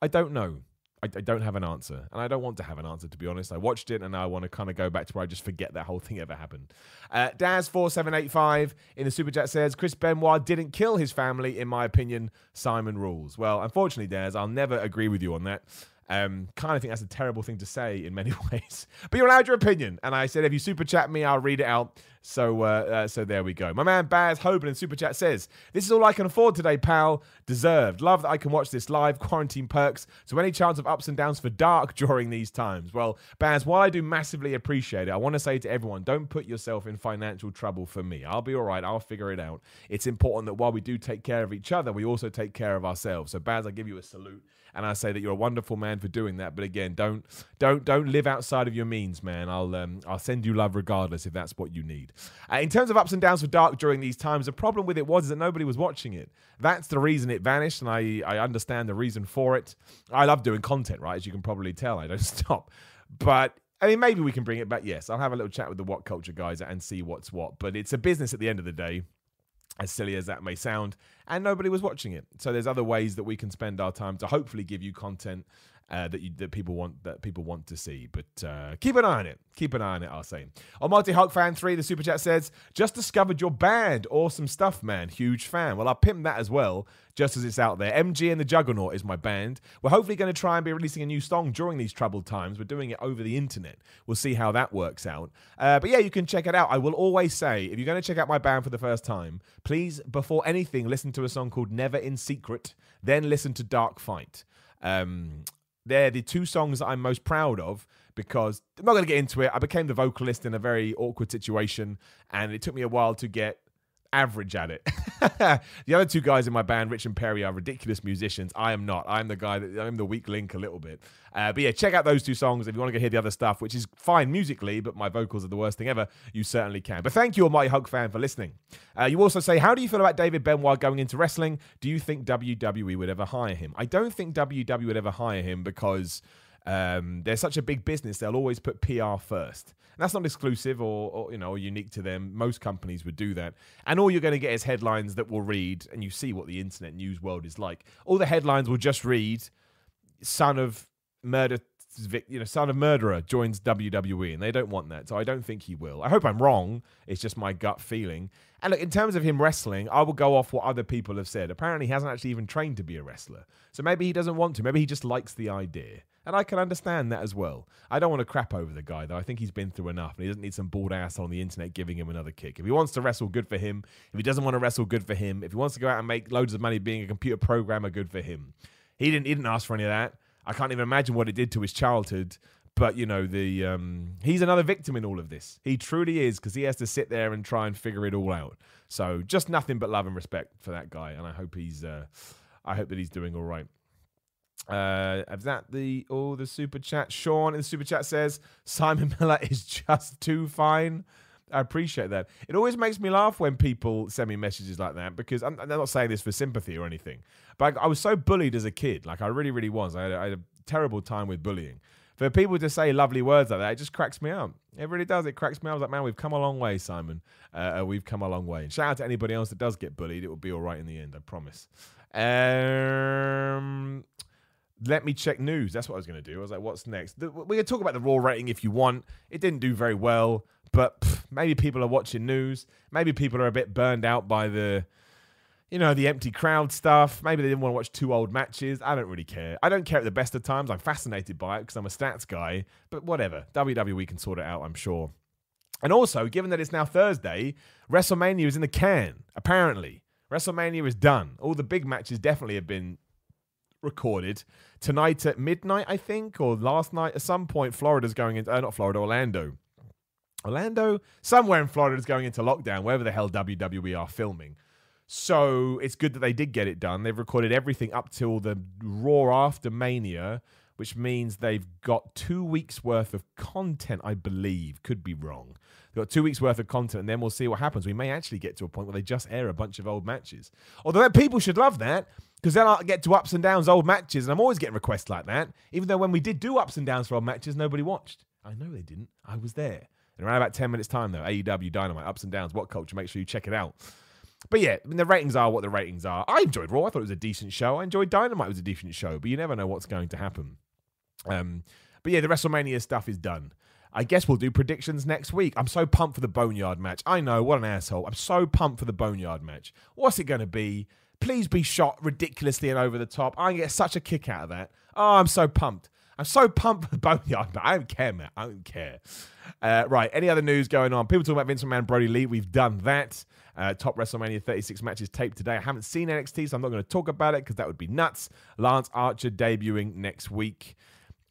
I don't know. I, I don't have an answer, and I don't want to have an answer to be honest. I watched it, and I want to kind of go back to where I just forget that whole thing ever happened. Uh, Daz four seven eight five in the super chat says Chris Benoit didn't kill his family, in my opinion. Simon rules. Well, unfortunately, Daz, I'll never agree with you on that. Um, kind of think that's a terrible thing to say in many ways, but you're allowed your opinion. And I said, if you super chat me, I'll read it out So, uh, uh, so there we go. My man Baz Hoban in Super Chat says, This is all I can afford today, pal. Deserved. Love that I can watch this live. Quarantine perks. So, any chance of ups and downs for dark during these times? Well, Baz, while I do massively appreciate it, I want to say to everyone, don't put yourself in financial trouble for me. I'll be all right. I'll figure it out. It's important that while we do take care of each other, we also take care of ourselves. So, Baz, I give you a salute and I say that you're a wonderful man for doing that. But again, don't don't don't live outside of your means, man. I'll um, I'll send you love regardless if that's what you need. Uh, in terms of ups and downs for Dark during these times, the problem with it was that nobody was watching it. That's the reason it vanished, and I I understand the reason for it. I love doing content, right? As you can probably tell, I don't stop. But I mean, maybe we can bring it back. Yes, I'll have a little chat with the What Culture guys and see what's what. But it's a business at the end of the day as silly as that may sound, and nobody was watching it. So there's other ways that we can spend our time to hopefully give you content uh, that you, that people want that people want to see. But uh, keep an eye on it. Keep an eye on it. I'll say. Almighty Hulk fan three, the super chat says, "Just discovered your band. Awesome stuff, man. Huge fan. Well, I'll pimp that as well, just as it's out there. MG and the Juggernaut is my band. We're hopefully going to try and be releasing a new song during these troubled times. We're doing it over the internet. We'll see how that works out. Uh, but yeah, you can check it out. I will always say, if you're going to check out my band for the first time, please, before anything, listen to a song called Never in Secret. Then listen to Dark Fight. Um, they're the two songs that I'm most proud of because I'm not going to get into it. I became the vocalist in a very awkward situation, and it took me a while to get average at it. the other two guys in my band, Rich and Perry, are ridiculous musicians. I am not. I'm the guy that I'm the weak link a little bit. Uh, but yeah, check out those two songs if you want to go hear the other stuff, which is fine musically, but my vocals are the worst thing ever. You certainly can. But thank you, Almighty Hulk fan, for listening. Uh, you also say, how do you feel about David Benoit going into wrestling? Do you think WWE would ever hire him? I don't think WWE would ever hire him because um, they're such a big business, they'll always put PR first. And that's not exclusive or, or, you know unique to them. Most companies would do that. And all you're going to get is headlines that will read, and you see what the internet news world is like. All the headlines will just read, "Son of murder." You know, son of murderer joins WWE, and they don't want that, so I don't think he will. I hope I'm wrong. It's just my gut feeling. And look, in terms of him wrestling, I will go off what other people have said. Apparently, he hasn't actually even trained to be a wrestler, so maybe he doesn't want to. Maybe he just likes the idea. And I can understand that as well. I don't want to crap over the guy, though. I think he's been through enough and he doesn't need some bald ass on the internet giving him another kick. If he wants to wrestle, good for him. If he doesn't want to wrestle, good for him. If he wants to go out and make loads of money being a computer programmer, good for him. He didn't, he didn't ask for any of that. I can't even imagine what it did to his childhood. But you know, the um, he's another victim in all of this. He truly is because he has to sit there and try and figure it all out. So just nothing but love and respect for that guy, and I hope he's, uh, I hope that he's doing all right. Uh, is that the oh the super chat? Sean in the super chat says Simon Miller is just too fine. I appreciate that. It always makes me laugh when people send me messages like that because I'm, I'm not saying this for sympathy or anything, but I, I, was so bullied as a kid. Like I really, really was. I had, I had, a terrible time with bullying. For people to say lovely words like that, it just cracks me up. It really does. It cracks me up. I was like, man, we've come a long way, Simon. Uh, uh we've come a long way. And shout out to anybody else that does get bullied. It will be all right in the end. I promise. Um, let me check news. That's what I was going to do. I was like, what's next? We can talk about the Raw rating if you want. It didn't do very well, but pff, maybe people are watching news. Maybe people are a bit burned out by the, you know, the empty crowd stuff. Maybe they didn't want to watch two old matches. I don't really care. I don't care at the best of times. I'm fascinated by it because I'm a stats guy, but whatever. WWE can sort it out, I'm sure. And also, given that it's now Thursday, WrestleMania is in the can, apparently. WrestleMania is done. All the big matches definitely have been recorded tonight at midnight, I think, or last night at some point. Florida's going into uh, not Florida, Orlando. Orlando, somewhere in Florida is going into lockdown, wherever the hell WWE are filming. So it's good that they did get it done. They've recorded everything up till the Raw after Mania, which means they've got two weeks worth of content, I believe. Could be wrong. They've got two weeks worth of content, and then we'll see what happens. We may actually get to a point where they just air a bunch of old matches. Although people should love that because then I'll get to ups and downs old matches, and I'm always getting requests like that. Even though when we did do ups and downs for old matches, nobody watched. I know they didn't. I was there. In around about 10 minutes' time, though, AEW Dynamite, ups and downs, what culture? Make sure you check it out. But yeah, I mean, the ratings are what the ratings are. I enjoyed Raw. I thought it was a decent show. I enjoyed Dynamite. It was a decent show, but you never know what's going to happen. Um, but yeah, the WrestleMania stuff is done. I guess we'll do predictions next week. I'm so pumped for the Boneyard match. I know, what an asshole. I'm so pumped for the Boneyard match. What's it going to be? Please be shot ridiculously and over the top. I get such a kick out of that. Oh, I'm so pumped. I'm so pumped for Boneyard, but I don't care, man. I don't care. Uh, right. Any other news going on? People talking about Vince McMahon, Brodie Lee. We've done that. Uh, top WrestleMania 36 matches taped today. I haven't seen NXT, so I'm not going to talk about it because that would be nuts. Lance Archer debuting next week.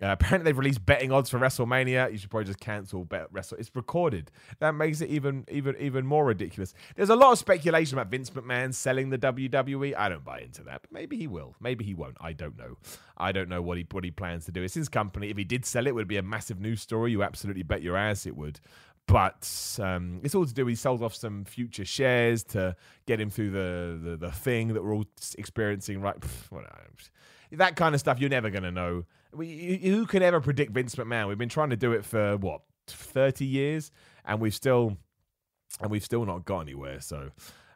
Uh, apparently, they've released betting odds for WrestleMania. You should probably just cancel bet Wrestle. It's recorded. That makes it even, even, even more ridiculous. There's a lot of speculation about Vince McMahon selling the WWE. I don't buy into that, but maybe he will. Maybe he won't. I don't know. I don't know what he what he plans to do. It's his company. If he did sell it, it would be a massive news story. You absolutely bet your ass it would. But um, it's all to do. He sold off some future shares to get him through the the, the thing that we're all experiencing. Right, that kind of stuff. You're never going to know we, who can ever predict Vince McMahon? We've been trying to do it for what thirty years, and we've still and we've still not got anywhere. So,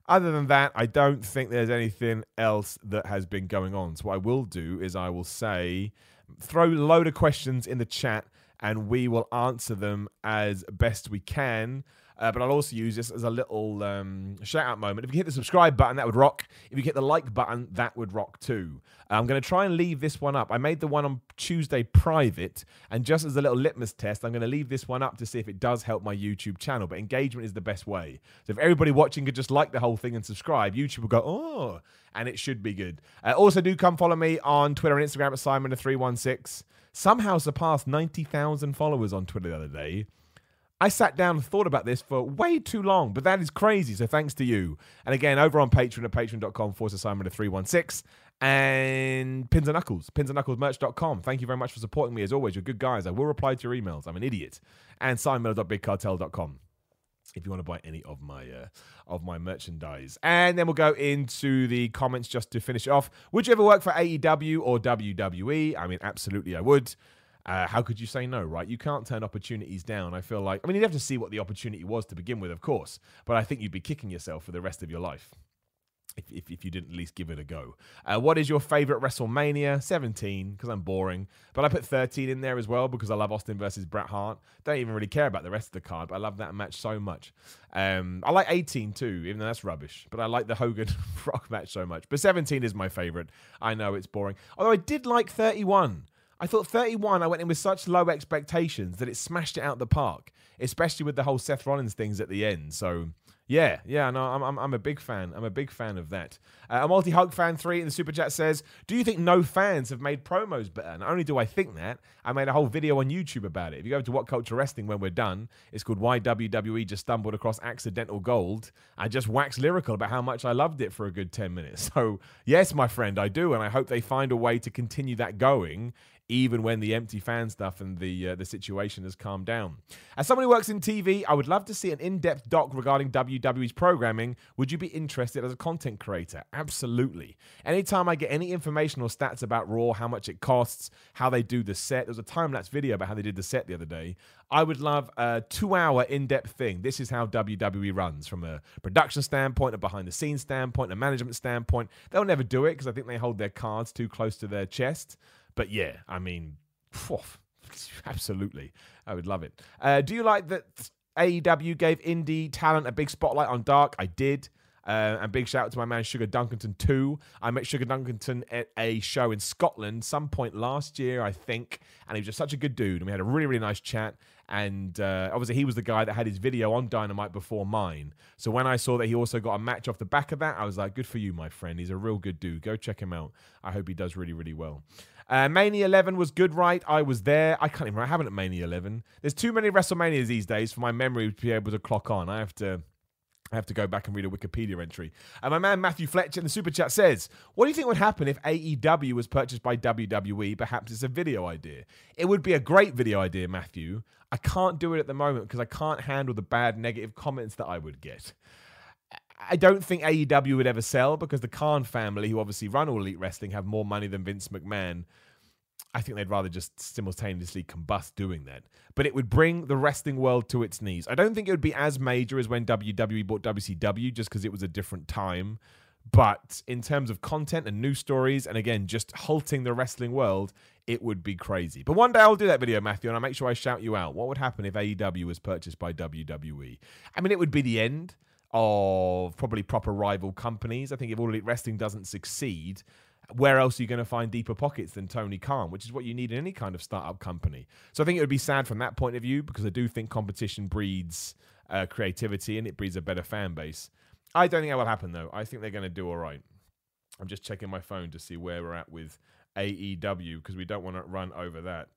other than that, I don't think there's anything else that has been going on. So, what I will do is I will say, throw a load of questions in the chat, and we will answer them as best we can. Uh, but I'll also use this as a little um, shout out moment. If you hit the subscribe button, that would rock. If you hit the like button, that would rock too. I'm going to try and leave this one up. I made the one on Tuesday private, and just as a little litmus test, I'm going to leave this one up to see if it does help my YouTube channel. But engagement is the best way. So if everybody watching could just like the whole thing and subscribe, YouTube will go, oh, and it should be good. Uh, also, do come follow me on Twitter and Instagram at Simon316. Somehow surpassed 90,000 followers on Twitter the other day. I sat down and thought about this for way too long, but that is crazy. So thanks to you. And again, over on Patreon at patreon.com forward slash Simon 316 and Pins and Knuckles, pins and knuckles merch.com. Thank you very much for supporting me as always. You're good guys. I will reply to your emails. I'm an idiot. And simonmiller.bigcartel.com if you want to buy any of my uh, of my merchandise. And then we'll go into the comments just to finish off. Would you ever work for AEW or WWE? I mean, absolutely, I would. Uh, how could you say no, right? You can't turn opportunities down. I feel like, I mean, you'd have to see what the opportunity was to begin with, of course, but I think you'd be kicking yourself for the rest of your life. If, if, if you didn't at least give it a go. Uh, what is your favorite WrestleMania? 17, because I'm boring. But I put 13 in there as well because I love Austin versus Bret Hart. Don't even really care about the rest of the card, but I love that match so much. Um, I like 18 too, even though that's rubbish. But I like the Hogan Rock match so much. But 17 is my favorite. I know it's boring. Although I did like 31. I thought 31, I went in with such low expectations that it smashed it out the park, especially with the whole Seth Rollins things at the end. So, yeah, yeah, no, I'm, I'm, I'm a big fan. I'm a big fan of that. Uh, Almighty Hulk fan three in the super chat says, "Do you think no fans have made promos better?" Not only do I think that, I made a whole video on YouTube about it. If you go to What Culture Wrestling when we're done, it's called "Why WWE Just Stumbled Across Accidental Gold." I just wax lyrical about how much I loved it for a good ten minutes. So yes, my friend, I do, and I hope they find a way to continue that going even when the empty fan stuff and the uh, the situation has calmed down. As someone who works in TV, I would love to see an in-depth doc regarding WWE's programming. Would you be interested as a content creator? Absolutely. Anytime I get any information or stats about Raw, how much it costs, how they do the set. There was a time-lapse video about how they did the set the other day. I would love a two-hour in-depth thing. This is how WWE runs from a production standpoint, a behind-the-scenes standpoint, a management standpoint. They'll never do it because I think they hold their cards too close to their chest. But yeah, I mean, absolutely. I would love it. Uh, do you like that AEW gave indie talent a big spotlight on Dark? I did. Uh, and big shout out to my man Sugar Dunkerton too. I met Sugar Dunkerton at a show in Scotland some point last year, I think, and he was just such a good dude. And we had a really, really nice chat. And uh, obviously, he was the guy that had his video on Dynamite before mine. So when I saw that he also got a match off the back of that, I was like, good for you, my friend. He's a real good dude. Go check him out. I hope he does really, really well. Uh, Mania 11 was good, right? I was there. I can't even remember. I haven't at Mania 11. There's too many WrestleManias these days for my memory to be able to clock on. I have to. I have to go back and read a Wikipedia entry. And my man Matthew Fletcher in the super chat says, What do you think would happen if AEW was purchased by WWE? Perhaps it's a video idea. It would be a great video idea, Matthew. I can't do it at the moment because I can't handle the bad negative comments that I would get. I don't think AEW would ever sell because the Khan family, who obviously run All Elite Wrestling, have more money than Vince McMahon. I think they'd rather just simultaneously combust doing that. But it would bring the wrestling world to its knees. I don't think it would be as major as when WWE bought WCW just because it was a different time. But in terms of content and news stories, and again, just halting the wrestling world, it would be crazy. But one day I'll do that video, Matthew, and I'll make sure I shout you out. What would happen if AEW was purchased by WWE? I mean, it would be the end of probably proper rival companies. I think if All Elite Wrestling doesn't succeed, where else are you going to find deeper pockets than Tony Khan, which is what you need in any kind of startup company. So I think it would be sad from that point of view because I do think competition breeds uh, creativity and it breeds a better fan base. I don't think that will happen though. I think they're going to do all right. I'm just checking my phone to see where we're at with AEW because we don't want to run over that.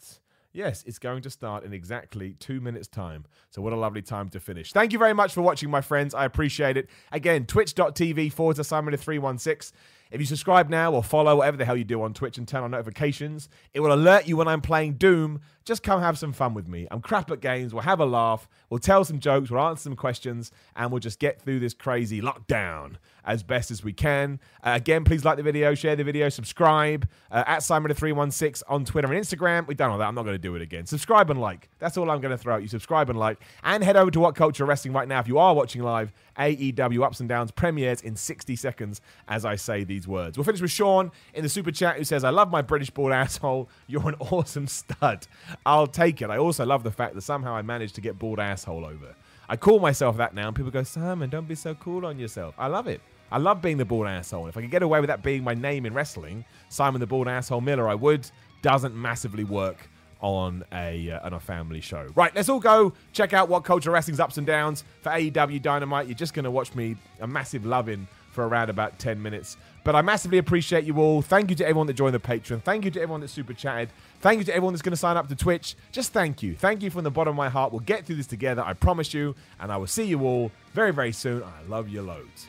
Yes, it's going to start in exactly two minutes' time. So, what a lovely time to finish. Thank you very much for watching, my friends. I appreciate it. Again, twitch.tv forward to Simon316. If you subscribe now or follow whatever the hell you do on Twitch and turn on notifications, it will alert you when I'm playing Doom. Just come have some fun with me. I'm crap at games. We'll have a laugh. We'll tell some jokes. We'll answer some questions. And we'll just get through this crazy lockdown as best as we can. Uh, again, please like the video, share the video, subscribe uh, at Simon316 on Twitter and Instagram. We've done all that. I'm not going to do it again. Subscribe and like. That's all I'm going to throw at you. Subscribe and like. And head over to What Culture Wrestling right now if you are watching live. AEW Ups and Downs premieres in 60 seconds as I say these words. We'll finish with Sean in the super chat who says, I love my British bald asshole. You're an awesome stud. I'll take it. I also love the fact that somehow I managed to get bald asshole over. I call myself that now, and people go, Simon, don't be so cool on yourself. I love it. I love being the bald asshole. If I could get away with that being my name in wrestling, Simon the Bald Asshole Miller, I would. Doesn't massively work on a uh, on a family show. Right, let's all go check out what Culture Wrestling's ups and downs for AEW Dynamite. You're just to watch me a massive loving for around about 10 minutes. But I massively appreciate you all. Thank you to everyone that joined the Patreon. Thank you to everyone that super chatted. Thank you to everyone that's going to sign up to Twitch. Just thank you. Thank you from the bottom of my heart. We'll get through this together. I promise you. And I will see you all very, very soon. I love you loads.